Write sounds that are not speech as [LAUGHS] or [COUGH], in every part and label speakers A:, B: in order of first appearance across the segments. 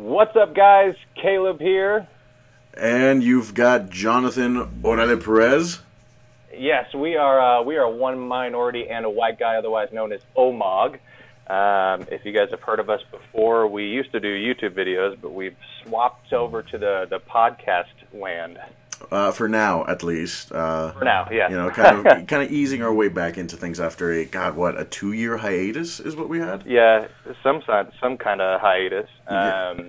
A: What's up, guys? Caleb here.
B: And you've got Jonathan Orale Perez.
A: Yes, we are. Uh, we are one minority and a white guy, otherwise known as OMOG. Um, if you guys have heard of us before, we used to do YouTube videos, but we've swapped over to the the podcast land.
B: Uh, for now, at least. Uh,
A: for now, yeah.
B: You know, kind of [LAUGHS] kind of easing our way back into things after a god, what a two year hiatus is what we had.
A: Yeah, some some kind of hiatus. Um, yeah.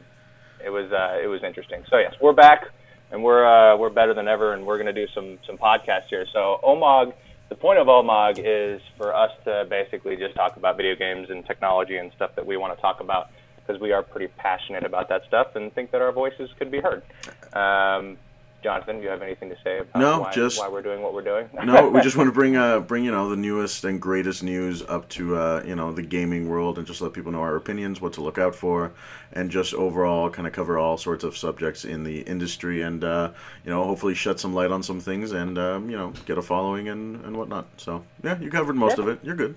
A: It was uh, it was interesting. So yes, we're back and we're uh, we're better than ever, and we're going to do some some podcasts here. So OMOG, the point of OMOG is for us to basically just talk about video games and technology and stuff that we want to talk about because we are pretty passionate about that stuff and think that our voices could be heard. Um, Jonathan, do you have anything to say about
B: no,
A: why,
B: just,
A: why we're doing what we're doing?
B: no, we [LAUGHS] just want to bring uh bring you know the newest and greatest news up to uh you know the gaming world and just let people know our opinions, what to look out for, and just overall kind of cover all sorts of subjects in the industry and uh you know hopefully shed some light on some things and um, you know get a following and and whatnot. So yeah, you covered most yeah. of it. You're good.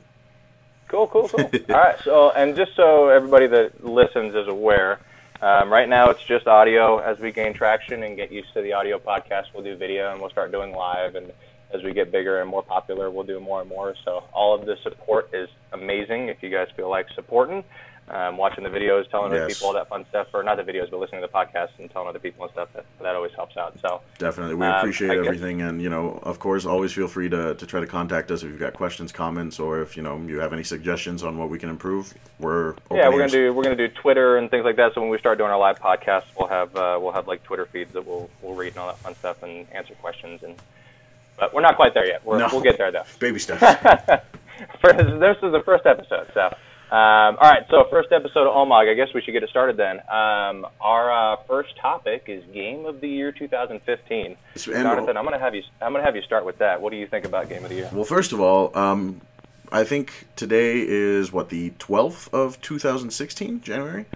A: Cool, cool, cool. [LAUGHS] all right, so and just so everybody that listens is aware. Um, right now, it's just audio. As we gain traction and get used to the audio podcast, we'll do video and we'll start doing live. And as we get bigger and more popular, we'll do more and more. So all of the support is amazing. If you guys feel like supporting, um, watching the videos, telling yes. other people all that fun stuff, or not the videos, but listening to the podcast and telling other people and stuff. That that always helps out. So
B: definitely, we um, appreciate everything, and you know, of course, always feel free to, to try to contact us if you've got questions, comments, or if you know you have any suggestions on what we can improve. We're
A: yeah, we're gonna do we're gonna do Twitter and things like that. So when we start doing our live podcasts, we'll have uh, we'll have like Twitter feeds that we'll we'll read and all that fun stuff and answer questions and. But we're not quite there yet. We're, no. We'll get there though. [LAUGHS]
B: Baby steps. [LAUGHS]
A: first, this is the first episode, so um, all right, so first episode of OMOG. I guess we should get it started then. Um, our uh, first topic is Game of the Year 2015. Jonathan, I'm gonna have you. I'm gonna have you start with that. What do you think about Game of the Year?
B: Well, first of all, um, I think today is what the 12th of 2016, January.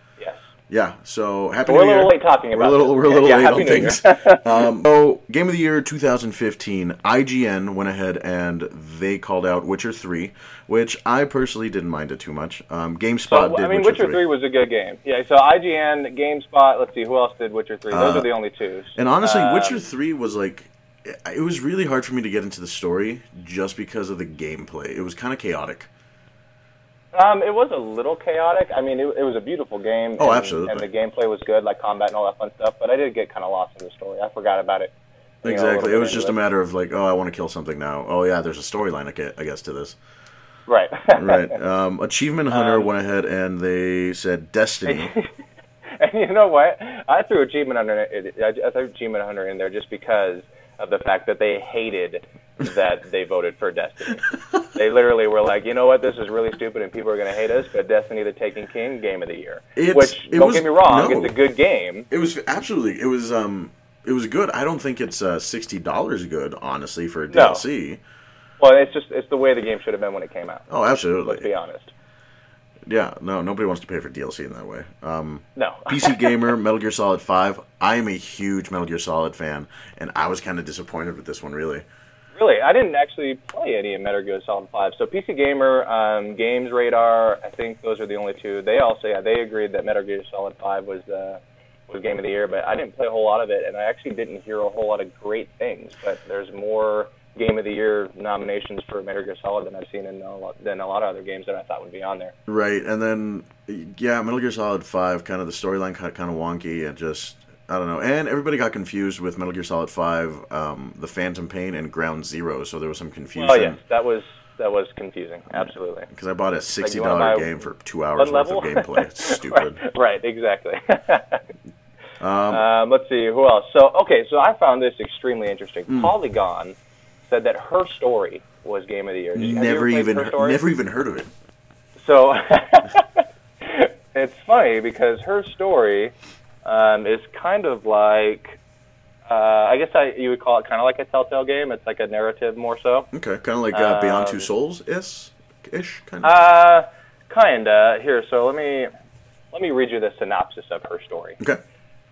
B: Yeah, so happy
A: we're Year. A little late talking about.
B: We're a little, we're a little
A: yeah,
B: late on things. [LAUGHS] [LAUGHS] um, so, Game of the Year 2015, IGN went ahead and they called out Witcher 3, which I personally didn't mind it too much. Um, GameSpot
A: so,
B: did.
A: I mean,
B: Witcher,
A: Witcher 3. was a good game. Yeah, so IGN, GameSpot. Let's see, who else did Witcher 3? Those uh, are the only two.
B: And honestly, um, Witcher 3 was like. It was really hard for me to get into the story just because of the gameplay. It was kind of chaotic.
A: Um, it was a little chaotic. I mean, it, it was a beautiful game.
B: Oh,
A: and,
B: absolutely.
A: And the gameplay was good, like combat and all that fun stuff. But I did get kind of lost in the story. I forgot about it.
B: Exactly. Know, it was just a matter of like, oh, I want to kill something now. Oh, yeah, there's a storyline, I guess, to this.
A: Right.
B: right. [LAUGHS] Um, Achievement Hunter um, went ahead and they said Destiny. [LAUGHS]
A: and you know what? I threw Achievement Hunter. I threw Achievement Hunter in there just because of the fact that they hated that they voted for Destiny. [LAUGHS] they literally were like, you know what, this is really stupid and people are going to hate us, but Destiny the Taken King, game of the year. It's, Which, don't was, get me wrong, no, it's a good game.
B: It was absolutely, it was, um, it was good. I don't think it's uh, sixty dollars good, honestly, for a DLC. No.
A: Well, it's just it's the way the game should have been when it came out.
B: Oh, absolutely.
A: Let's be honest.
B: Yeah, no, nobody wants to pay for DLC in that way. Um,
A: no. [LAUGHS]
B: PC Gamer, Metal Gear Solid 5. I am a huge Metal Gear Solid fan, and I was kind of disappointed with this one, really.
A: Really, I didn't actually play any of Metal Gear Solid 5. So PC Gamer, um, Games Radar, I think those are the only two. They all say yeah, they agreed that Metal Gear Solid 5 was was game of the year, but I didn't play a whole lot of it, and I actually didn't hear a whole lot of great things. But there's more game of the year nominations for Metal Gear Solid than I've seen in a lot, than a lot of other games that I thought would be on there.
B: Right, and then yeah, Metal Gear Solid Five, kind of the storyline kind of wonky and just I don't know. And everybody got confused with Metal Gear Solid Five, um, the Phantom Pain, and Ground Zero, so there was some confusion.
A: Oh yeah, that was that was confusing. Absolutely.
B: Because I bought a sixty dollar like game for two hours worth of gameplay. It's [LAUGHS] stupid.
A: right, right, exactly. [LAUGHS] um, um, let's see who else. So okay, so I found this extremely interesting. Mm. Polygon said that her story was game of the year.
B: Did, never even heard, never even heard of it.
A: So [LAUGHS] it's funny because her story um, is kind of like uh, I guess I, you would call it kind of like a Telltale game. It's like a narrative more so.
B: Okay, kind of like uh, Beyond Two um, Souls ish, ish kind of.
A: Uh, kinda. Here, so let me let me read you the synopsis of her story.
B: Okay.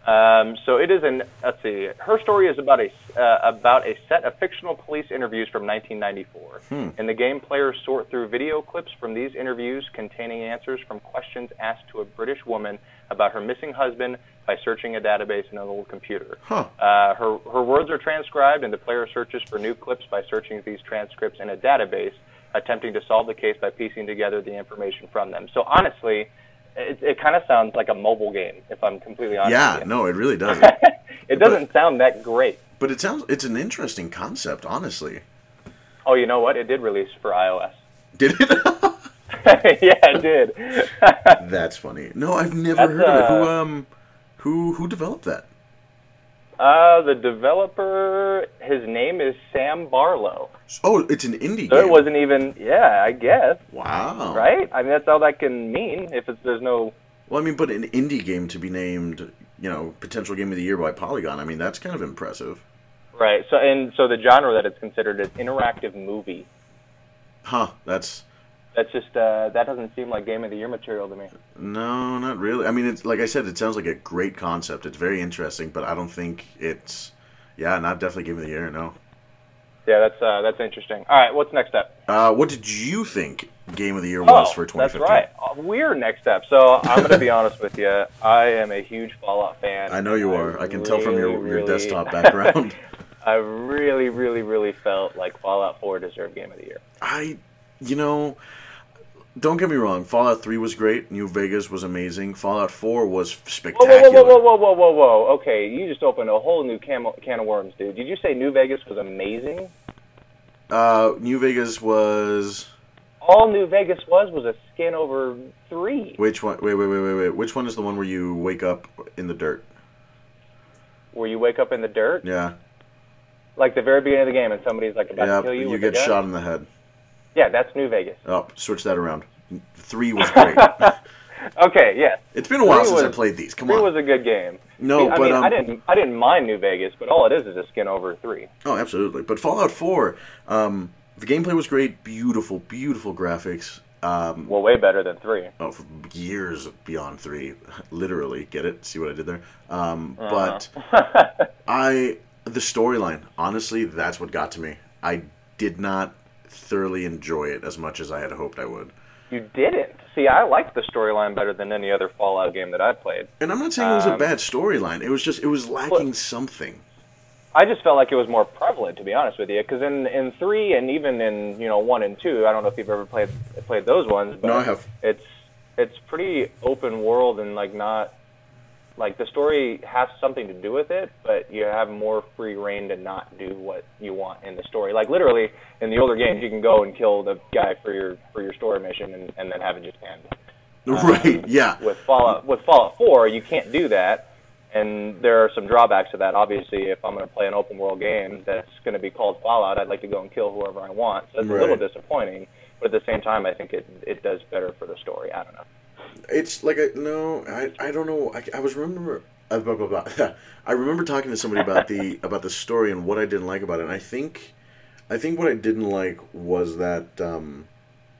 A: Um, so it is an let's see. Her story is about a uh, about a set of fictional police interviews from 1994. Hmm. In the game, players sort through video clips from these interviews containing answers from questions asked to a British woman about her missing husband by searching a database in an old computer.
B: Huh.
A: Uh, her her words are transcribed, and the player searches for new clips by searching these transcripts in a database, attempting to solve the case by piecing together the information from them. So honestly, it, it kind of sounds like a mobile game, if I'm completely honest.
B: Yeah, no, it really does. [LAUGHS]
A: it doesn't sound that great.
B: but it sounds it's an interesting concept, honestly.
A: Oh, you know what? It did release for iOS.
B: Did it? [LAUGHS] [LAUGHS]
A: yeah, it did. [LAUGHS]
B: That's funny. No, I've never
A: That's,
B: heard of it. Who
A: uh,
B: um who who developed that?
A: uh, the developer, his name is Sam Barlow.
B: Oh, it's an indie
A: So
B: game.
A: it wasn't even, yeah, I guess,
B: Wow.
A: right? I mean, that's all that can mean if it's there's no.
B: Well, I mean, but an indie game to be named, you know, potential game of the year by Polygon. I mean, that's kind of impressive.
A: Right. So and so the genre that it's considered is interactive movie.
B: Huh? That's
A: That's just uh, that doesn't seem like game of the year material to me.
B: no, not really. I mean, it's like I said, it sounds like a great concept. It's very interesting, but I don't think it's yeah, not definitely game of the year. No.
A: Yeah, that's uh, that's interesting. All right, what's next up?
B: Uh, what did you think game of the year was
A: oh,
B: for
A: that's right. Uh, We're next up. So I'm going to be [LAUGHS] honest with you. I am a huge Fallout fan.
B: I know you are. I can tell from your,
A: really,
B: your
A: really-
B: desktop [LAUGHS] background.
A: I really, really, really felt like Fallout 4 deserved Game of the Year.
B: I, you know, don't get me wrong. Fallout 3 was great. New Vegas was amazing. Fallout 4 was spectacular.
A: whoa, whoa, whoa, whoa, whoa, whoa, whoa. Okay, you just opened a whole new can, can of worms, dude. Did you say New Vegas was amazing?
B: Uh, New Vegas was
A: All New Vegas was was a skin over three.
B: which one? Wait, wait, wait, wait, wait. Which one is the one where you wake up in the dirt?
A: Where you wake up in the dirt,
B: Yeah,
A: like the very beginning of the game, and somebody's like about
B: yeah.
A: to kill you.
B: You get shot in the head.
A: Yeah, that's New Vegas.
B: Oh, switch that around. Three was great. [LAUGHS]
A: Okay, yeah.
B: it's been a while
A: Three
B: since I played these. Come
A: Three
B: on.
A: was a good game.
B: No,
A: I
B: but
A: mean,
B: um,
A: I didn't. I didn't mind New Vegas, but all it is is a skin over three.
B: Oh, absolutely. But Fallout 4, um, the gameplay was great. Beautiful, beautiful graphics. Um,
A: Well, way better than three.
B: oh, for years beyond three, [LAUGHS] literally. Get it? See what I did there? Um,
A: Uh-huh.
B: But [LAUGHS] I, the storyline, honestly, that's what got to me. I did not thoroughly enjoy it as much as I had hoped I would.
A: you didn't. See, I liked the storyline better than any other Fallout game that I played.
B: And I'm not saying it was a
A: Um,
B: bad storyline. It was just it was lacking something.
A: I just felt like it was more prevalent, to be honest with you, because in in three and even in you know one and two, I don't know if you've ever played played those ones, but
B: No, I have.
A: it's it's pretty open world and like not like the story has something to do with it, but you have more free reign to not do what you want in the story. Like literally in the older games, you can go and kill the guy for your for your story mission and, and then have it just end. [LAUGHS]
B: right? Um, yeah.
A: With Fallout with Fallout 4, you can't do that, and there are some drawbacks to that. Obviously, if I'm going to play an open world game that's going to be called Fallout, I'd like to go and kill whoever I want. So it's a little disappointing, but at the same time, I think it it does better for the story. I don't know.
B: It's like I no, I, I don't know. I, I was remember uh, blah, blah, blah. [LAUGHS] I remember talking to somebody about the [LAUGHS] about the story and what I didn't like about it. And I think I think what I didn't like was that um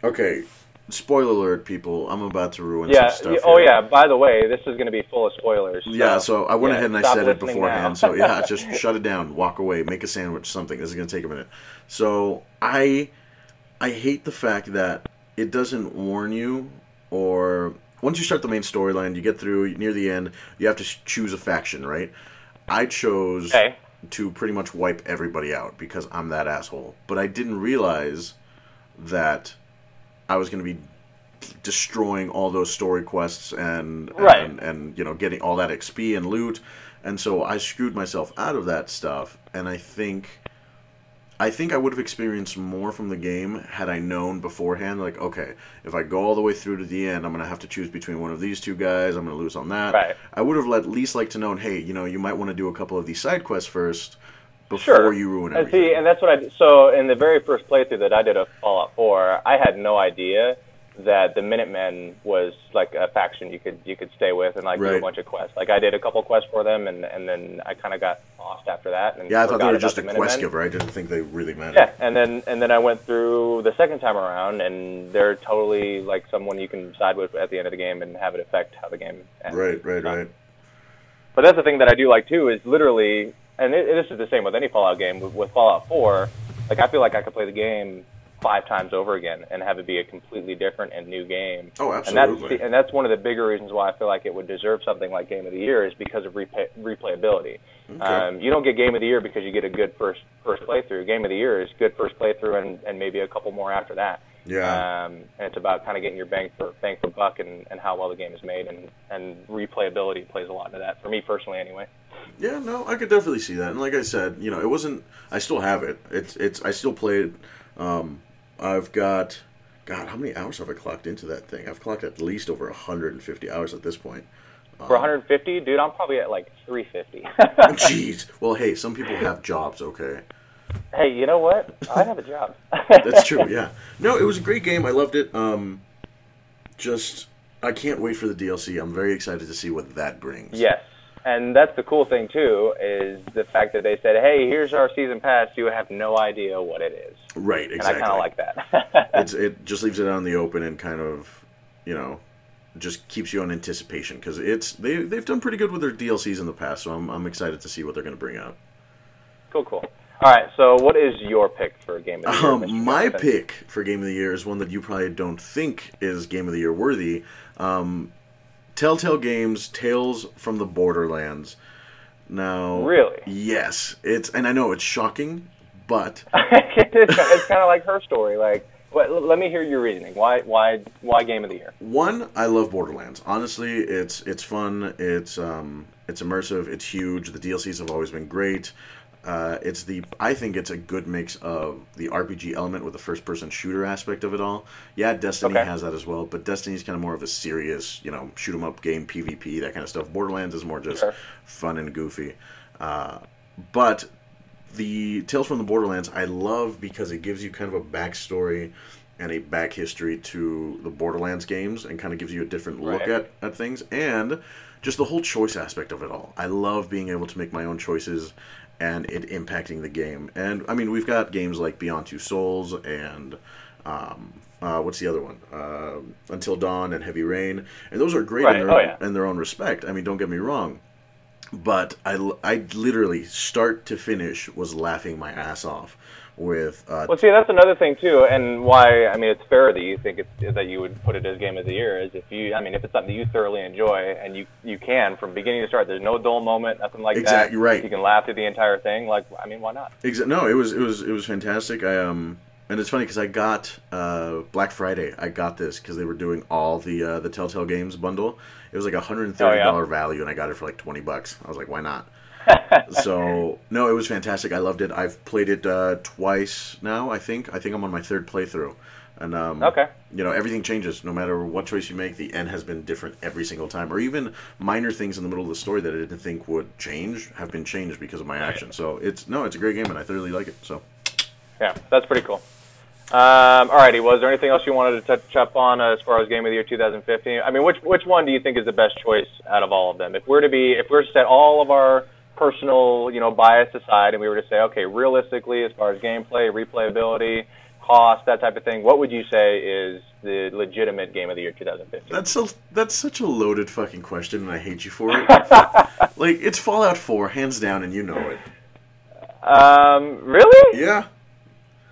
B: okay, spoiler alert people, I'm about to ruin
A: Yeah.
B: some stuff.
A: oh
B: here.
A: yeah. By the way, this is going to be full of spoilers.
B: Yeah, so I went
A: yeah,
B: ahead and I said it beforehand. so yeah, [LAUGHS] just shut it down, walk away, make a sandwich, something. This is gonna take a minute. So I I hate the fact that it doesn't warn you or once you start the main storyline, you get through near the end, you have to sh- choose a faction, right? I chose
A: Okay.
B: to pretty much wipe everybody out because I'm that asshole. But I didn't realize that I was going to be destroying all those story quests and
A: Right.
B: and, and you know getting all that XP and loot, and so I screwed myself out of that stuff. And I think, I think I would have experienced more from the game had I known beforehand. Like, okay, if I go all the way through to the end, I'm going to have to choose between one of these two guys. I'm going to lose on that.
A: Right.
B: I would have at least liked to know, hey, you know, you might want to do a couple of these side quests first before
A: Sure.
B: you ruin everything.
A: And see, and that's what I. So in the very first playthrough that I did of Fallout 4, I had no idea that the Minutemen was like a faction you could you could stay with and like do a bunch of quests. Like I did a couple quests for them, and and then I kind of got lost after that. And
B: yeah, I thought they were just
A: the
B: a
A: Minutemen.
B: quest giver. I didn't think they really mattered.
A: Yeah, and then and then I went through the second time around, and they're totally like someone you can side with at the end of the game and have it affect how the game ends.
B: Right, right,
A: So-
B: right.
A: But that's the thing that I do like too is literally, and it, this is the same with any Fallout game. With, with Fallout 4, like I feel like I could play the game five times over again and have it be a completely different and new game.
B: Oh,
A: And
B: absolutely.
A: that's the, and that's one of the bigger reasons why I feel like it would deserve something like Game of the Year is because of replay, replayability.
B: Okay.
A: Um, you don't get Game of the Year because you get a good first first playthrough. Game of the Year is good first playthrough and, and maybe a couple more after that.
B: yeah.
A: Um, and it's about kind of getting your bang for bang for buck and, and how well the game is made and and replayability plays a lot into that for me personally anyway.
B: Yeah, no, I could definitely see that. And like I said, you know, it wasn't. I still have it. It's it's. I still play it. Um, I've got. God, how many hours have I clocked into that thing? I've clocked at least over 150 hours at this point.
A: For 150, dude, I'm probably at like 350. [LAUGHS]
B: Jeez. Well, hey, some people have jobs. Okay,
A: hey, you know what? I have a job. [LAUGHS]
B: that's true. Yeah. No, it was a great game. I loved it. Um, just I can't wait for the DLC. I'm very excited to see what that brings.
A: Yes, and that's the cool thing too is the fact that they said, "Hey, here's our season pass. You have no idea what it is,"
B: Right. Exactly.
A: And I kind of like that. [LAUGHS]
B: it's [LAUGHS] it just leaves it out in the open and kind of you know just keeps you on anticipation because it's they they've done pretty good with their DLCs in the past, so I'm I'm excited to see what they're going to bring out.
A: cool, cool. All right, so what is your pick for game of the year?
B: Um, my pick for game of the year is one that you probably don't think is game of the year worthy. Um, Telltale Games Tales from the Borderlands. Now,
A: Really?
B: Yes, it's and I know it's shocking, but [LAUGHS]
A: it's kind of like her story. Like, what, let me hear your reasoning. Why, why, why game of the year?
B: One, I love Borderlands. Honestly, it's it's fun. It's um it's immersive. It's huge. The DLCs have always been great. Uh, it's the I think it's a good mix of the RPG element with the first person shooter aspect of it all. Yeah, Destiny
A: Okay.
B: has that as well, but Destiny's kind of more of a serious, you know, shoot 'em up game, PvP, that kind of stuff. Borderlands is more just
A: Sure.
B: fun and goofy. Uh, but the Tales from the Borderlands I love because it gives you kind of a backstory and a back history to the Borderlands games and kind of gives you a different look
A: Right.
B: at, at things and just the whole choice aspect of it all. I love being able to make my own choices and it impacting the game. And I mean, we've got games like Beyond Two Souls and um, uh, what's the other one? Uh, Until Dawn and Heavy Rain, and those are great
A: Right.
B: in their
A: Oh,
B: own,
A: yeah.
B: in their own respect. I mean, don't get me wrong, but I, I literally start to finish was laughing my ass off with uh,
A: Well, see, that's another thing too, and why I mean it's fair that you think it's that you would put it as game of the year is if you I mean if it's something you thoroughly enjoy and you you can from beginning to start. There's no dull moment, nothing like
B: Exactly,
A: that.
B: Exactly right.
A: You can laugh through the entire thing. Like I mean, why not?
B: Exa- no, it was it was it was fantastic. I um and it's funny because I got uh, Black Friday. I got this because they were doing all the uh, the Telltale Games bundle. It was like a hundred and thirty dollar
A: Oh,
B: value, and I got it for like twenty bucks. I was like, why not? So no, it was fantastic. I loved it. I've played it uh, twice now. I think I think I'm on my third playthrough, and um,
A: Okay.
B: you know everything changes no matter what choice you make. The end has been different every single time, or even minor things in the middle of the story that I didn't think would change have been changed because of my action. So it's no, it's a great game, and I thoroughly like it. So.
A: Yeah, that's pretty cool. Um, alrighty, was there anything else you wanted to touch up on as far as game of the year 2015? I mean, which which one do you think is the best choice out of all of them? If we're to be, if we're to set all of our personal, you know, bias aside, and we were to say, okay, realistically, as far as gameplay, replayability, cost, that type of thing, what would you say is the legitimate game of the year 2015?
B: That's a that's such a loaded fucking question, and I hate you for it. [LAUGHS] like it's Fallout Four, hands down, and you know it.
A: Um, really?
B: Yeah,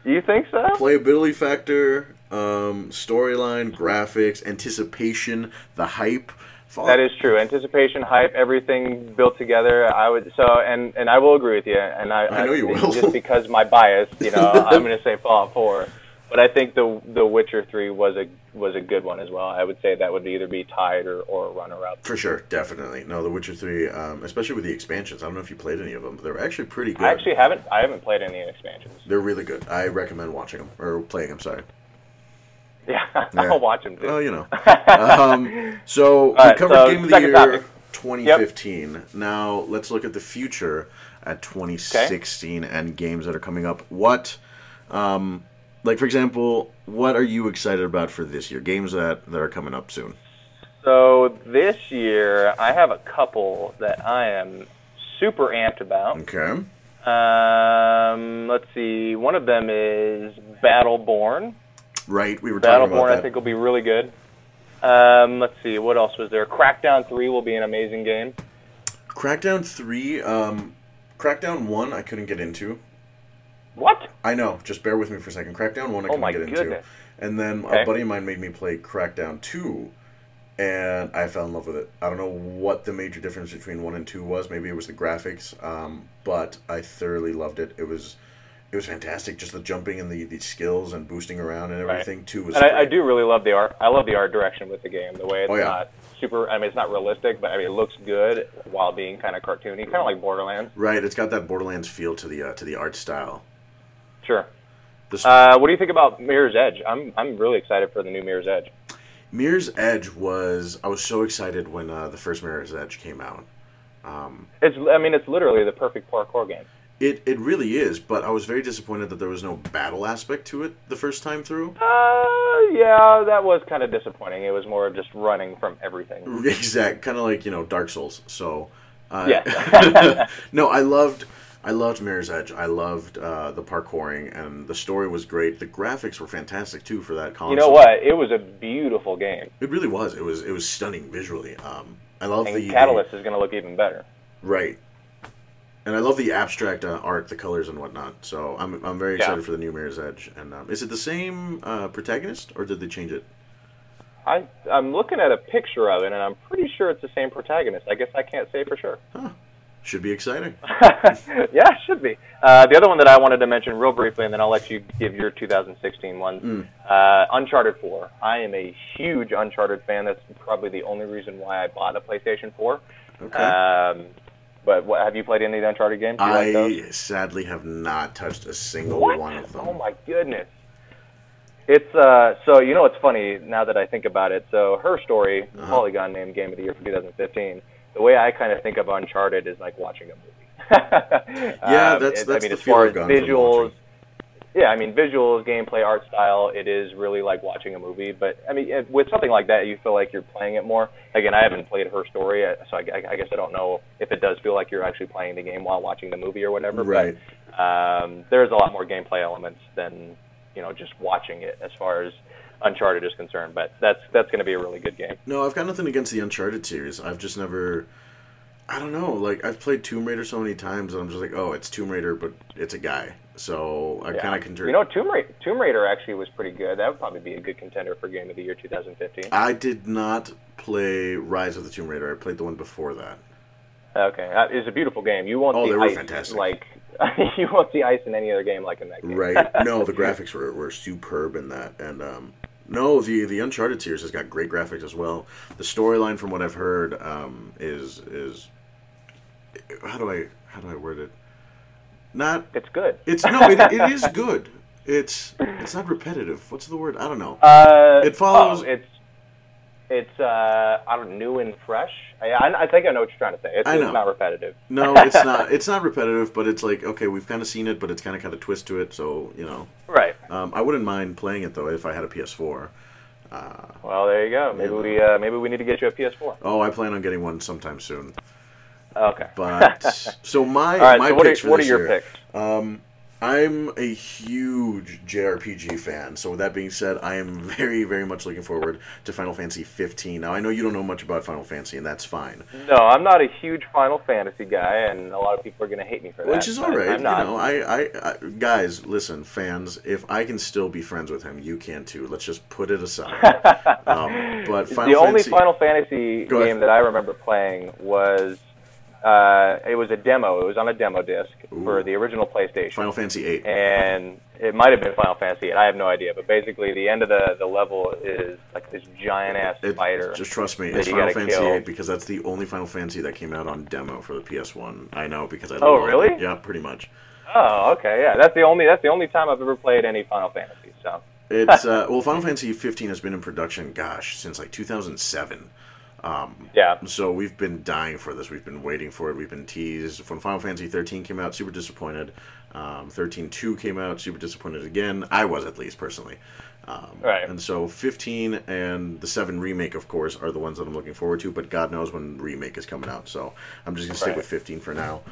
A: You think so?
B: playability factor, um, storyline, graphics, anticipation, the hype. Fallout,
A: That is true. Anticipation, hype, everything built together. I would so, and and I will agree with you. And I,
B: I know you will.
A: Just because my bias, you know, [LAUGHS] I'm going to say Fallout 4. But I think the The Witcher 3 was a was a good one as well. I would say that would either be tied or or a runner up.
B: for sure, definitely. No, The Witcher Three, um, especially with the expansions. I don't know if you played any of them, but they're actually pretty good.
A: I actually haven't I haven't played any expansions.
B: they're really good. I recommend watching them or playing. I'm sorry. [LAUGHS]
A: Yeah,
B: Yeah.
A: I'll watch them too.
B: Well, you know. [LAUGHS] um, so we
A: right,
B: covered
A: so
B: Game of the Year
A: topic.
B: 2015. Now let's look at the future at 2016 and games that are coming up. What, um, like for example, what are you excited about for this year? Games that that are coming up soon.
A: So this year I have a couple that I am super amped about.
B: Okay.
A: Um, let's see. One of them is Battleborn.
B: Right. We were talking about
A: Battleborn, I
B: that.
A: think, will be really good. Um, let's see. What else was there? Crackdown 3 will be an amazing game.
B: Crackdown 3. Um, Crackdown 1. I couldn't get into.
A: What?
B: I know. Just bear with me for a second. Crackdown one, I
A: Oh
B: can
A: my
B: get into,
A: goodness.
B: and then
A: Okay.
B: a buddy of mine made me play Crackdown two, and I fell in love with it. I don't know what the major difference between one and two was. Maybe it was the graphics, um, but I thoroughly loved it. It was. It was fantastic, just the jumping and the, the skills and boosting around and
A: Right.
B: everything too was.
A: And I, I do really love the art. I love the art direction with the game. The way it's
B: Oh, yeah.
A: not super. I mean, it's not realistic, but I mean, it looks good while being kind of cartoony, kind of like Borderlands.
B: Right, it's got that Borderlands feel to the uh, to the art style.
A: Sure.
B: The s-
A: Uh, what do you think about Mirror's Edge? I'm I'm really excited for the new Mirror's Edge.
B: Mirror's Edge was I was so excited when uh, the first Mirror's Edge came out. Um,
A: It's I mean, it's literally the perfect parkour game.
B: It it really is, but I was very disappointed that there was no battle aspect to it the first time through.
A: Uh, yeah, that was kind of disappointing. It was more just running from everything. [LAUGHS]
B: Exact, kind of like you know Dark Souls. So, uh,
A: Yeah. [LAUGHS]
B: no, I loved I loved Mirror's Edge. I loved uh, the parkouring and the story was great. The graphics were fantastic too for that console.
A: You know what? It was a beautiful game,
B: It really was. It was it was stunning visually. Um, I love
A: and
B: the
A: Catalyst is going to look even better.
B: Right. And I love the abstract uh, art, the colors and whatnot. So I'm I'm very
A: Yeah.
B: excited for the new Mirror's Edge. And um, is it the same uh, protagonist or did they change it?
A: I I'm looking at a picture of it, and I'm pretty sure it's the same protagonist. I guess I can't say for sure.
B: Should be exciting. [LAUGHS]
A: yeah, it should be. Uh, the other one that I wanted to mention real briefly, and then I'll let you give your 2016 one.
B: Mm.
A: Uh, Uncharted 4. I am a huge Uncharted fan. That's probably the only reason why I bought a PlayStation 4.
B: Okay.
A: Um, but what, have you played any of the Uncharted games? You like those?
B: I sadly have not touched a single
A: What?
B: one of them.
A: Oh my goodness. It's uh so you know what's funny now that I think about it. So her story,
B: Uh-huh.
A: Polygon named Game of the Year for 2015. The way I kind of think of Uncharted is like watching a movie. [LAUGHS]
B: Yeah,
A: Um,
B: that's-
A: it-
B: that's
A: I mean,
B: the
A: as far as visuals. Yeah, I mean visuals, gameplay, art style. It is really like watching a movie. But I mean, it- with something like that, you feel like you're playing it more. Again, I haven't played her story, uh, so I, I- I guess I don't know if it does feel like you're actually playing the game while watching the movie or whatever.
B: Right.
A: But um, there's a lot more gameplay elements than you know just watching it as far as Uncharted is concerned. But that's that's going to be a really good game.
B: No, I've got nothing against the Uncharted series. I've just never. I don't know. Like I've played Tomb Raider so many times, and I'm just like, oh, it's Tomb Raider, but it's a guy. So I
A: Yeah.
B: kind of consider.
A: You know, Tomb Raider, Tomb Raider actually was pretty good. That would probably be a good contender for Game of the Year 2015.
B: I did not play Rise of the Tomb Raider. I played the one before that.
A: Okay, it's a beautiful game. You won't
B: Oh,
A: see
B: they were
A: ice
B: fantastic.
A: like [LAUGHS] you won't see ice in any other game like in that game.
B: Right. [LAUGHS] No, the graphics were, were superb in that, and um, no, the the Uncharted series has got great graphics as well. The storyline, from what I've heard, um, is is how do I how do I word it? Not
A: it's good.
B: it's no, it, it is [LAUGHS] good. It's it's not repetitive. What's the word? I don't know.
A: Uh,
B: It follows-
A: oh, it's it's uh, I don't know, new and fresh. I, I, I think I know what you're trying to say. It's,
B: I know.
A: it's not repetitive.
B: No, [LAUGHS] it's not. It's not repetitive, but it's like okay, we've kind of seen it, but it's kind of got a twist to it. So you know,
A: Right.
B: um, I wouldn't mind playing it though if I had a PS4. Uh,
A: Well, there you go. Maybe
B: Yeah.
A: we uh, maybe we need to get you a PS4.
B: oh, I plan on getting one sometime soon.
A: Okay.
B: But [LAUGHS] so my
A: right.
B: my
A: so what are,
B: picks for
A: what are your
B: year,
A: picks?
B: Um, I'm a huge JRPG fan. So with that being said, I am very very much looking forward to Final Fantasy 15. Now I know you don't know much about Final Fantasy, and that's fine.
A: No, I'm not a huge Final Fantasy guy, and a lot of people are going to hate me for that.
B: Which is all right.
A: I'm
B: You
A: not.
B: know, I, I, I, guys, listen, fans. If I can still be friends with him, you can too. Let's just put it aside. [LAUGHS] um, but Final
A: the only Final Fantasy game that I remember playing was uh, it was a demo. It was on a demo disc for the original PlayStation,
B: Final Fantasy 8.
A: and it might have been Final Fantasy. VIII. I have no idea, but basically the end of the the level is like this giant ass
B: It-
A: spider.
B: just trust me, it's Final Fantasy
A: kill.
B: 8 because that's the only Final Fantasy that came out on demo for the PS1. I know because I.
A: Oh, really?
B: it. Yeah, pretty much.
A: Oh, okay, yeah. That's the only that's the only time I've ever played any Final Fantasy. So
B: It's [LAUGHS] uh, well, Final Fantasy 15 has been in production, gosh, since like 2007. Um,
A: yeah,
B: so we've been dying for this. We've been waiting for it. We've been teased. When Final Fantasy 13 came out, super disappointed. Um, 13 2 came out, super disappointed again. I was at least personally. Um,
A: Right.
B: And so 15 and the 7 remake, of course, are the ones that I'm looking forward to. But God knows when remake is coming out, so I'm just gonna stick
A: Right.
B: with 15 for now.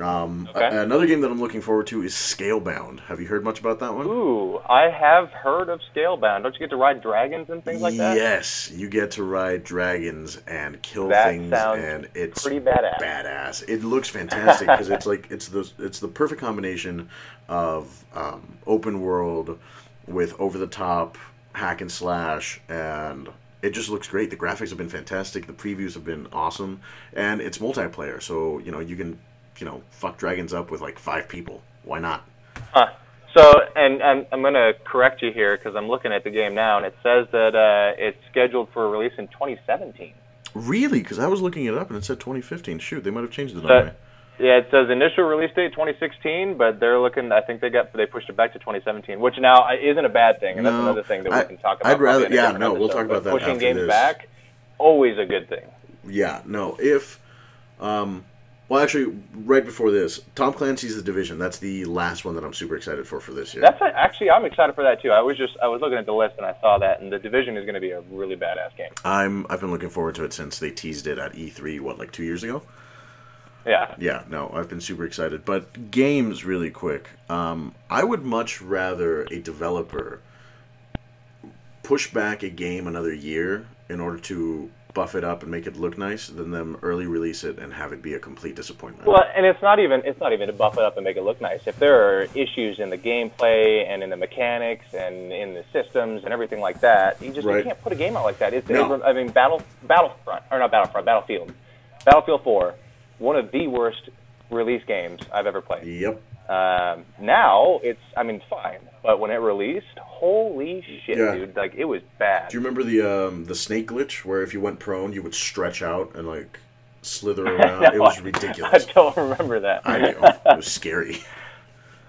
B: Um,
A: Okay.
B: a- another game that I'm looking forward to is Scalebound. Have you heard much about that one?
A: Ooh, I have heard of Scalebound. Don't you get to ride dragons and things like that?
B: Yes, you get to ride dragons and kill
A: That
B: things, and it's
A: pretty badass.
B: Badass. It looks fantastic because it's like it's the it's the perfect combination of um, open world with over the top hack and slash, and it just looks great. The graphics have been fantastic. The previews have been awesome, and it's multiplayer. So you know you can you know fuck dragons up with like five people. Why not?
A: Huh. So, and, and I'm going to correct you here because I'm looking at the game now, and it says that uh, it's scheduled for release in 2017.
B: Really? Because I was looking it up and it said 2015. Shoot, they might have changed it on me.
A: Yeah, it says initial release date 2016, but they're looking. I think they got they pushed it back to 2017, which now isn't a bad thing, and that's another thing that
B: I-
A: we can talk about.
B: I'd rather-
A: a
B: yeah, no, we'll talk about that
A: Pushing games
B: this.
A: back, always a good thing.
B: Yeah, no. If, um, well, actually, right before this, Tom Clancy's The Division. That's the last one that I'm super excited for for this year.
A: That's actually I'm excited for that too. I was just I was looking at the list and I saw that, and the division is going to be a really badass game.
B: I'm I've been looking forward to it since they teased it at E3. What, like two years ago?
A: Yeah.
B: Yeah, no, I've been super excited. But games, really quick. Um, I would much rather a developer push back a game another year in order to buff it up and make it look nice than them early release it and have it be a complete disappointment.
A: Well, and it's not even it's not even to buff it up and make it look nice. If there are issues in the gameplay and in the mechanics and in the systems and everything like that, you just
B: Right.
A: you can't put a game out like that. It's,
B: No.
A: I mean, Battle Battlefront or not Battlefront, Battlefield, Battlefield 4, one of the worst release games I've ever played.
B: yep.
A: Um, now it's I mean fine, but when it released, holy shit,
B: Yeah.
A: dude! Like it was bad.
B: Do you remember the um, the snake glitch where if you went prone, you would stretch out and like slither [LAUGHS] around?
A: No,
B: it was [LAUGHS] ridiculous.
A: I don't remember that.
B: I [LAUGHS] do. It was scary.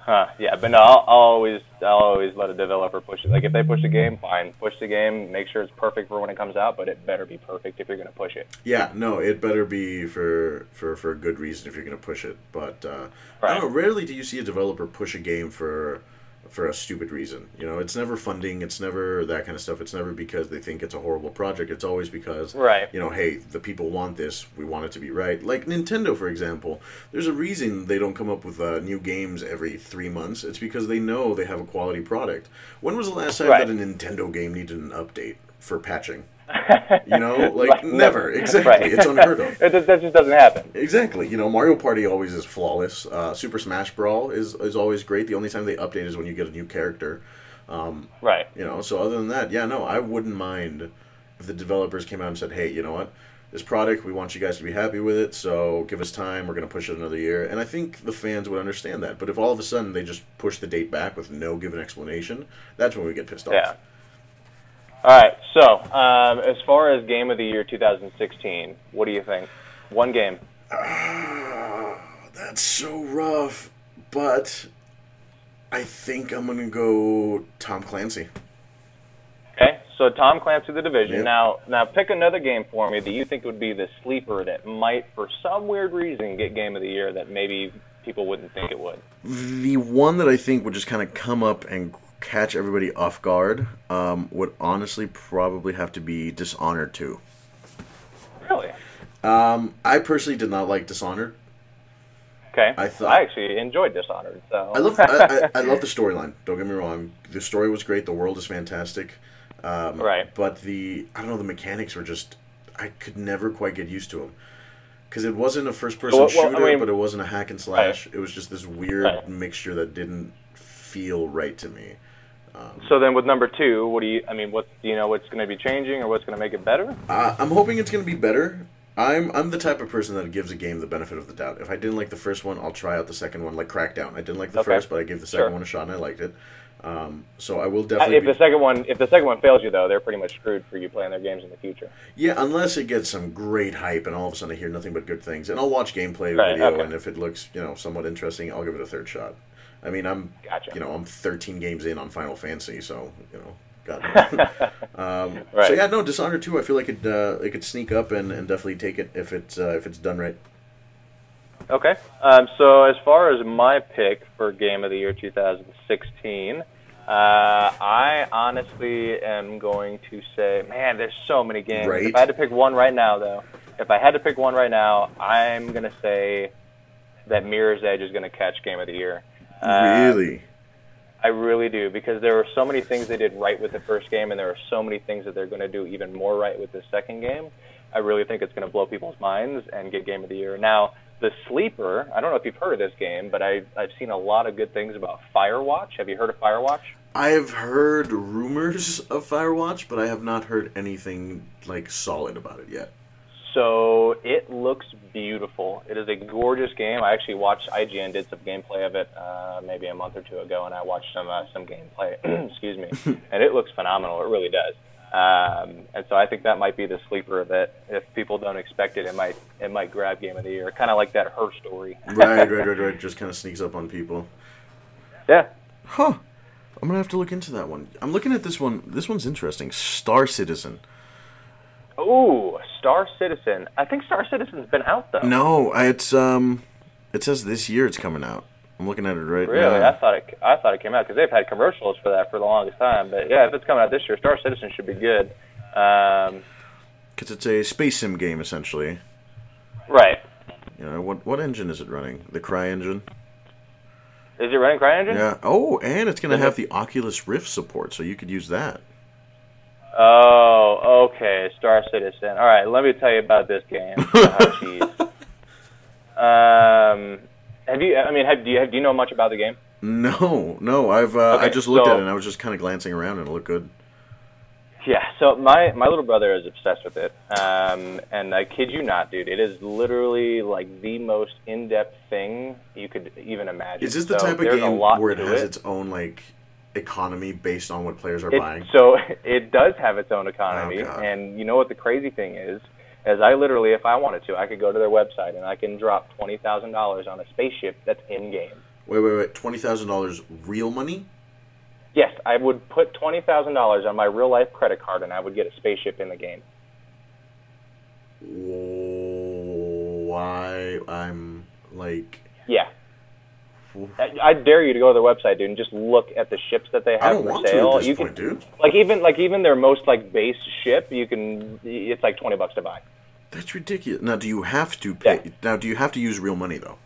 A: Huh, yeah, but no, I'll, I'll always I'll always let a developer push it. Like if they push a game, fine, push the game, make sure it's perfect for when it comes out, but it better be perfect if you're going to push it.
B: Yeah, no, it better be for for for a good reason if you're going to push it. But uh, I don't know. Rarely do you see a developer push a game for for a stupid reason. You know, it's never funding. It's never that kind of stuff. It's never because they think it's a horrible project. It's always because
A: Right.
B: you know, hey, the people want this. We want it to be right. Like Nintendo, for example. There's a reason they don't come up with uh, new games every three months. It's because they know they have a quality product. When was the last time
A: Right.
B: that a Nintendo game needed an update for patching? [LAUGHS] You know, [LAUGHS] like never. [LAUGHS] Exactly.
A: Right.
B: It's unheard of.
A: it, that just doesn't happen.
B: Exactly. You know, Mario Party always is flawless. Uh, Super Smash Brawl is is always great. The only time they update is when you get a new character.
A: Right.
B: You know, so other than that, yeah, no, I wouldn't mind if the developers came out and said, "Hey, you know what? This product, we want you guys to be happy with it. So give us time. We're going to push it another year." And I think the fans would understand that. But if all of a sudden they just push the date back with no given explanation, that's when we get pissed off.
A: All right. So, um, as far as game of the year 2016, what do you think? One game.
B: Ah, [SIGHS] that's so rough. But I think I'm going to go Tom Clancy.
A: Okay. So Tom Clancy, The Division.
B: Yep.
A: Now, now pick another game for me that you think would be the sleeper that might, for some weird reason, get game of the year that maybe people wouldn't think it would.
B: The one that I think would just kind of come up and catch everybody off guard um, would honestly probably have to be Dishonored 2.
A: Really?
B: Um, I personally did not like Dishonored.
A: Okay.
B: I thought-
A: I actually enjoyed Dishonored. So
B: I love I, I, I love the [LAUGHS] storyline. Don't get me wrong. The story was great. The world is fantastic. Um,
A: Right.
B: But the I don't know the mechanics were just I could never quite get used to them because it wasn't a first person
A: Well, well, I
B: shooter,
A: mean-
B: but it wasn't a hack and slash. It was just this weird
A: Right.
B: mixture that didn't feel right to me.
A: So then, with number two, what do you? I mean, what do you know? What's going to be changing, or what's going to make it better?
B: Uh, I'm hoping it's going to be better. I'm I'm the type of person that gives a game the benefit of the doubt. If I didn't like the first one, I'll try out the second one, like Crackdown. I didn't like the
A: Okay.
B: first, but I gave the second
A: Sure.
B: one a shot and I liked it. Um, so I will
A: Uh,
B: definitely.
A: if the second one, if the second one fails you, though, they're pretty much screwed for you playing their games in the future.
B: yeah, unless it gets some great hype and all of a sudden I hear nothing but good things, and I'll watch gameplay
A: Right,
B: video,
A: okay.
B: and if it looks you know somewhat interesting, I'll give it a third shot. I mean, I'm
A: Gotcha.
B: you know I'm 13 games in on Final Fantasy, so you know. God. [LAUGHS] um, So
A: Right.
B: yeah, no, Dishonored 2, I feel like it uh, it could sneak up and, and definitely take it if it's uh, if it's done right.
A: Okay. Um, so as far as my pick for Game of the Year 2016, Uh, I honestly am going to say, man, there's so many games.
B: Right.
A: If I had to pick one right now, though, if I had to pick one right now, I'm gonna say that Mirror's Edge is gonna catch Game of the Year. Uh,
B: really?
A: I really do because there were so many things they did right with the first game, and there are so many things that they're going to do even more right with the second game. I really think it's going to blow people's minds and get Game of the Year. Now, the sleeper, I don't know if you've heard of this game, but I, I've seen a lot of good things about Firewatch. Have you heard of Firewatch?
B: I have heard rumors of Firewatch, but I have not heard anything like solid about it yet.
A: So it looks beautiful. It is a gorgeous game. I actually watched IGN did some gameplay of it uh, maybe a month or two ago, and I watched some uh, some gameplay. [CLEARS THROAT] excuse me, [LAUGHS] and it looks phenomenal. It really does. Um, and so I think that might be the sleeper that if people don't expect it, it might it might grab Game of the Year, kind of like that Her Story.
B: right, right, right, right. [LAUGHS] Just kind of sneaks up on people.
A: Yeah.
B: Huh. I'm gonna have to look into that one. I'm looking at this one. This one's interesting. Star Citizen.
A: Ooh, Star Citizen. I think Star Citizen's been out though.
B: No, it's um, it says this year it's coming out. I'm looking at it right
A: Really,
B: now.
A: Really, I thought it. I thought it came out because they've had commercials for that for the longest time. But yeah, if it's coming out this year, Star Citizen should be good. Um,
B: Because it's a space sim game essentially.
A: right.
B: You know what? What engine is it running? The Cry engine.
A: Is it running CryEngine?
B: Yeah. Oh, and it's gonna have
A: it-
B: the Oculus Rift support, so you could use that.
A: Oh, okay. Star Citizen. All right, let me tell you about this game. [LAUGHS] oh. Um, have you? I mean, have do you have, do you know much about the game?
B: No, no. I've uh, I just looked
A: so-
B: at it and I was just kind of glancing around and it looked good.
A: Yeah. So my my little brother is obsessed with it. Um, and I kid you not, dude, it is literally like the most in depth thing you could even imagine.
B: Is this the
A: So
B: type of game where it has its own like economy based on what players are
A: It-
B: buying?
A: So [LAUGHS] it does have its own economy,
B: Oh,
A: and you know what the crazy thing is? As I literally, if I wanted to, I could go to their website and I can drop twenty thousand dollars on a spaceship that's in game.
B: Wait, wait, wait. Twenty thousand dollars real money?
A: Yes, I would put twenty thousand dollars on my real life credit card, and I would get a spaceship in the game.
B: Why I'm like
A: I, I dare you to go to their website, dude, and just look at the ships that they have for sale.
B: at this
A: you
B: point,
A: can,
B: dude.
A: like even like even their most like base ship, you can. It's like twenty bucks to buy.
B: That's ridiculous. Now, do you have to pay?
A: Yeah.
B: Now, do you have to use real money though?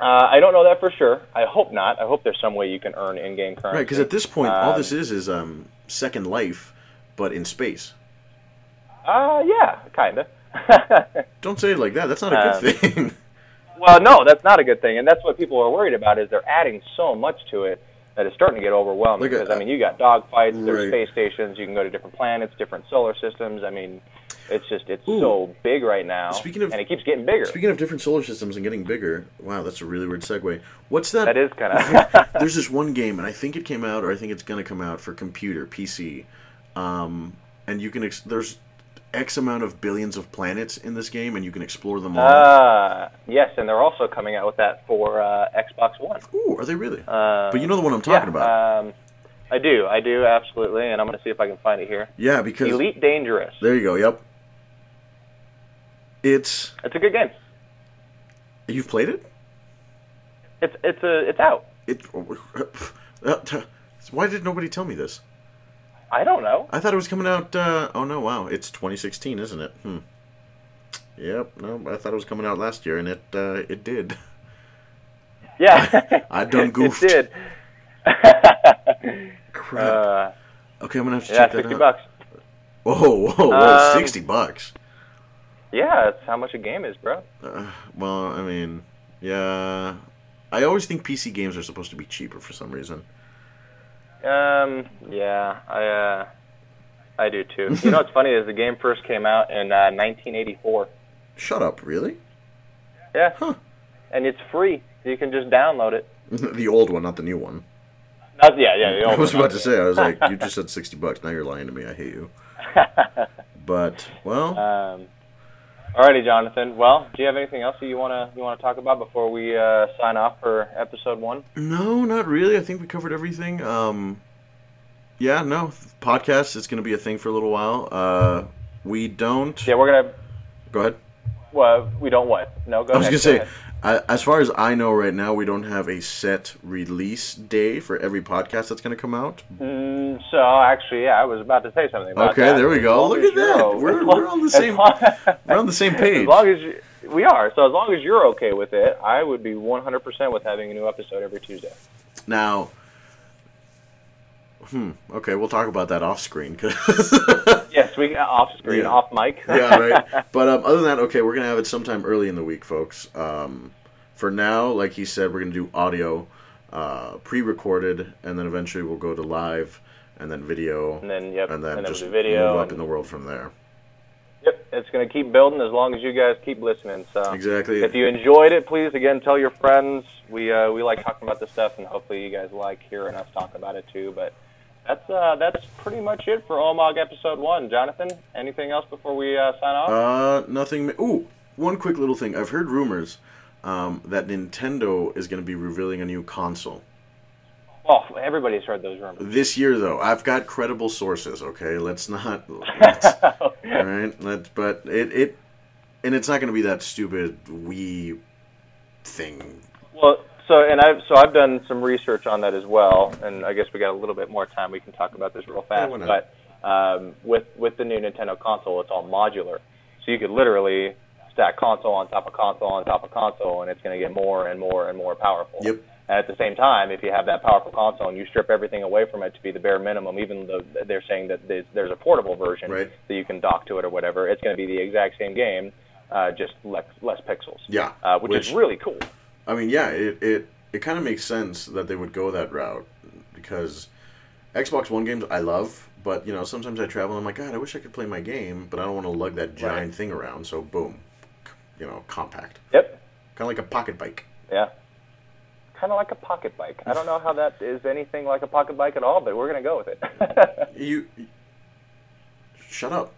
A: Uh, I don't know that for sure. I hope not. I hope there's some way you can earn in-game currency.
B: Right, because at this point, all
A: Um,
B: this is is um, Second Life, but in space.
A: Uh, yeah, kinda. [LAUGHS]
B: Don't say it like that. That's not a
A: Um,
B: good thing. [LAUGHS]
A: well, no, that's not a good thing, and that's what people are worried about. Is they're adding so much to it that it's starting to get overwhelming.
B: Look
A: Because I mean, you got dogfights, there's space stations, you can go to different planets, different solar systems. I mean, it's just it's
B: Ooh.
A: so big right now,
B: Speaking of-
A: and it keeps getting bigger.
B: Speaking of different solar systems and getting bigger, wow, that's a really weird segue. What's that?
A: that is kind of [LAUGHS]
B: There's this one game, and I think it came out, or I think it's gonna come out for computer, PC, um, and you can ex- there's X amount of billions of planets in this game, and you can explore them all.
A: uh, yes, and they're also coming out with that for uh, Xbox One.
B: Ooh, are they really?
A: Uh,
B: but you know the one I'm talking
A: yeah,
B: about.
A: Um, I do, I do absolutely, and I'm going to see if I can find it here.
B: yeah, because
A: Elite Dangerous.
B: there you go. Yep. It's
A: It's a good game.
B: you've played it.
A: It's it's a it's out.
B: It. [LAUGHS] Why did nobody tell me this?
A: I don't know.
B: I thought it was coming out. Uh, oh no! Wow, it's 2016, isn't it? Hmm. Yep. No, I thought it was coming out last year, and it uh, it did.
A: Yeah, [LAUGHS]
B: I done [LAUGHS] goofed.
A: It did. [LAUGHS]
B: Crap.
A: uh,
B: okay, I'm gonna have to
A: yeah,
B: check that
A: sixty
B: out.
A: bucks.
B: Whoa, whoa, whoa!
A: Um,
B: Sixty bucks.
A: Yeah, that's how much a game is, bro.
B: Uh, well, I mean, yeah. I always think PC games are supposed to be cheaper for some reason.
A: Um, yeah, I uh, I do too. you know what's funny is the game first came out in uh, 1984.
B: Shut up! Really?
A: Yeah,
B: Huh?
A: and it's free. You can just download it. [LAUGHS]
B: the old one, not the new one.
A: Not, yeah, yeah. The [LAUGHS]
B: I was
A: one.
B: about to say. I was like, [LAUGHS] you just said sixty bucks. Now you're lying to me. I hate you. But well,
A: um, alrighty, Jonathan. Well, do you have anything else that you wanna you wanna talk about before we uh, sign off for episode one?
B: No, not really. I think we covered everything. Um, yeah, no podcast is going to be a thing for a little while. Uh, we don't.
A: Yeah, we're gonna
B: Go ahead.
A: Well, we don't what? No, go
B: I was
A: ahead.
B: gonna say,
A: go
B: I, as far as I know right now, we don't have a set release day for every podcast that's gonna come out.
A: Mm, so actually, yeah, I was about to say something. About
B: Okay,
A: that.
B: there we go. Look at that. We're- we're on the same-
A: long-
B: we're on the same [LAUGHS] page.
A: As long as you, we are, so as long as you're okay with it, I would be 100% with having a new episode every Tuesday.
B: Now, hmm. Okay, we'll talk about that off screen. 'cause- [LAUGHS]
A: Yes, we off screen,
B: Yeah.
A: off mic. [LAUGHS]
B: yeah, right. [LAUGHS] But um, other than that, okay, we're gonna have it sometime early in the week, folks. Um, for now, like he said, we're gonna do audio, uh, pre-recorded, and then eventually we'll go to live, and then video,
A: and then yep,
B: and then
A: and
B: just
A: video.
B: move up
A: and-
B: in the world from there.
A: Yep, it's going to keep building as long as you guys keep listening. So
B: Exactly.
A: if you enjoyed it, please again tell your friends. We uh, we like talking about this stuff, and hopefully you guys like hearing us talk about it too. But that's uh, that's pretty much it for Omog episode one. Jonathan, anything else before we uh, sign off?
B: Uh, nothing. Ma- Ooh, one quick little thing. I've heard rumors um, that Nintendo is going to be revealing a new console
A: oh, everybody's heard those rumors.
B: this year, though. I've got credible sources. Okay, let's not. [LAUGHS] Let's, all right, let's. But it it, and it's not going to be that stupid Wii thing.
A: So and I've so I've done some research on that as well, and I guess we got a little bit more time. We can talk about this real fast. but um, with with the new Nintendo console, it's all modular, so you could literally stack console on top of console on top of console, and it's going to get more and more and more powerful.
B: Yep.
A: And at the same time, if you have that powerful console and you strip everything away from it to be the bare minimum, even though they're saying that there's, there's a portable version
B: Right.
A: that you can dock to it or whatever, it's going to be the exact same game, uh, just less, less pixels.
B: Yeah,
A: Uh, which,
B: which-
A: is really cool.
B: I mean, yeah, it it, it kind of makes sense that they would go that route because Xbox One games I love, but you know sometimes I travel and I'm like, God, I wish I could play my game, but I don't want to lug that giant
A: Right.
B: thing around. So boom, you know, compact,
A: Yep.
B: kind of like a pocket bike.
A: Yeah. Kind of like a pocket bike. I don't know how that is anything like a pocket bike at all, but we're going to go with it. [LAUGHS]
B: You shut up.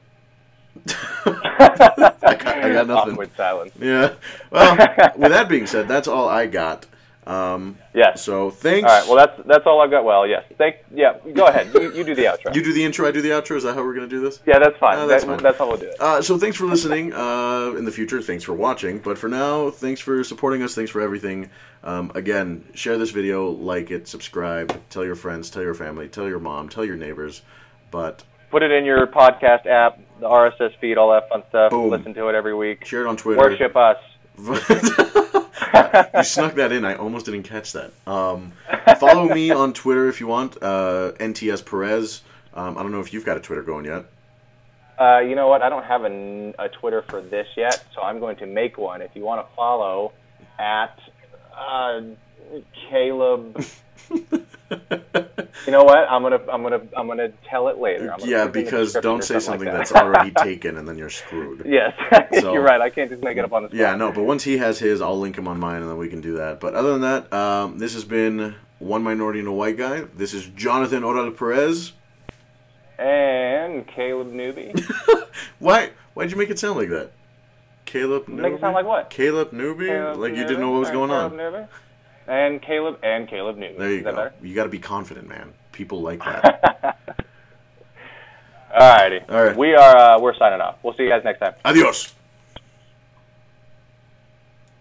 B: [LAUGHS] I, got, I got nothing.
A: Awkward silence.
B: Yeah. Well, with that being said, that's all I got. Um,
A: Yes.
B: so thanks.
A: All right. Well, that's that's all I've got. Well, yes. Thank. Yeah. Go ahead. You, you do the outro.
B: you do the intro, I do the outro. Is that how we're gonna do this?
A: yeah, that's fine.
B: No, that's
A: That-
B: fine.
A: that's how we'll do it.
B: Uh, so thanks for listening. Uh, in the future, thanks for watching. But for now, thanks for supporting us. Thanks for everything. Um, again, share this video, like it, subscribe, tell your friends, tell your family, tell your mom, tell your neighbors. But
A: Put it in your podcast app, the RSS feed, all that fun stuff.
B: Boom.
A: Listen to it every week.
B: share it on Twitter.
A: Worship us. [LAUGHS]
B: you snuck that in. I almost didn't catch that. Um, follow me on Twitter if you want. Uh, NTS Perez. Um, I don't know if you've got a Twitter going yet.
A: Uh, you know what? I don't have a Twitter for this yet, so I'm going to make one. If you want to follow at uh, Caleb. [LAUGHS] [LAUGHS] You know what? I'm gonna I'm gonna I'm gonna tell it later. Gonna
B: yeah,
A: put it in the
B: because don't say something
A: like
B: that's already taken and then you're screwed. [LAUGHS]
A: yes, [LAUGHS]
B: So-
A: you're right. I can't just make it up on the spot.
B: Yeah, no, but once he has his, I'll link him on mine and then we can do that. But other than that, um, this has been One Minority and a White Guy. This is Jonathan Oral Perez.
A: And Caleb Newbie.
B: Why? Why'd you make it sound like that? Caleb Newby?
A: Make it sound like what?
B: Caleb Newby?
A: Caleb
B: like you didn't know what was
A: and
B: going
A: Caleb
B: on.
A: Newby, And Caleb and Caleb Newton.
B: There you
A: Is
B: go.
A: that
B: You got to be confident, man. People like that. [LAUGHS]
A: All righty.
B: All right.
A: We are uh, we're signing off. We'll see you guys next time.
B: Adios.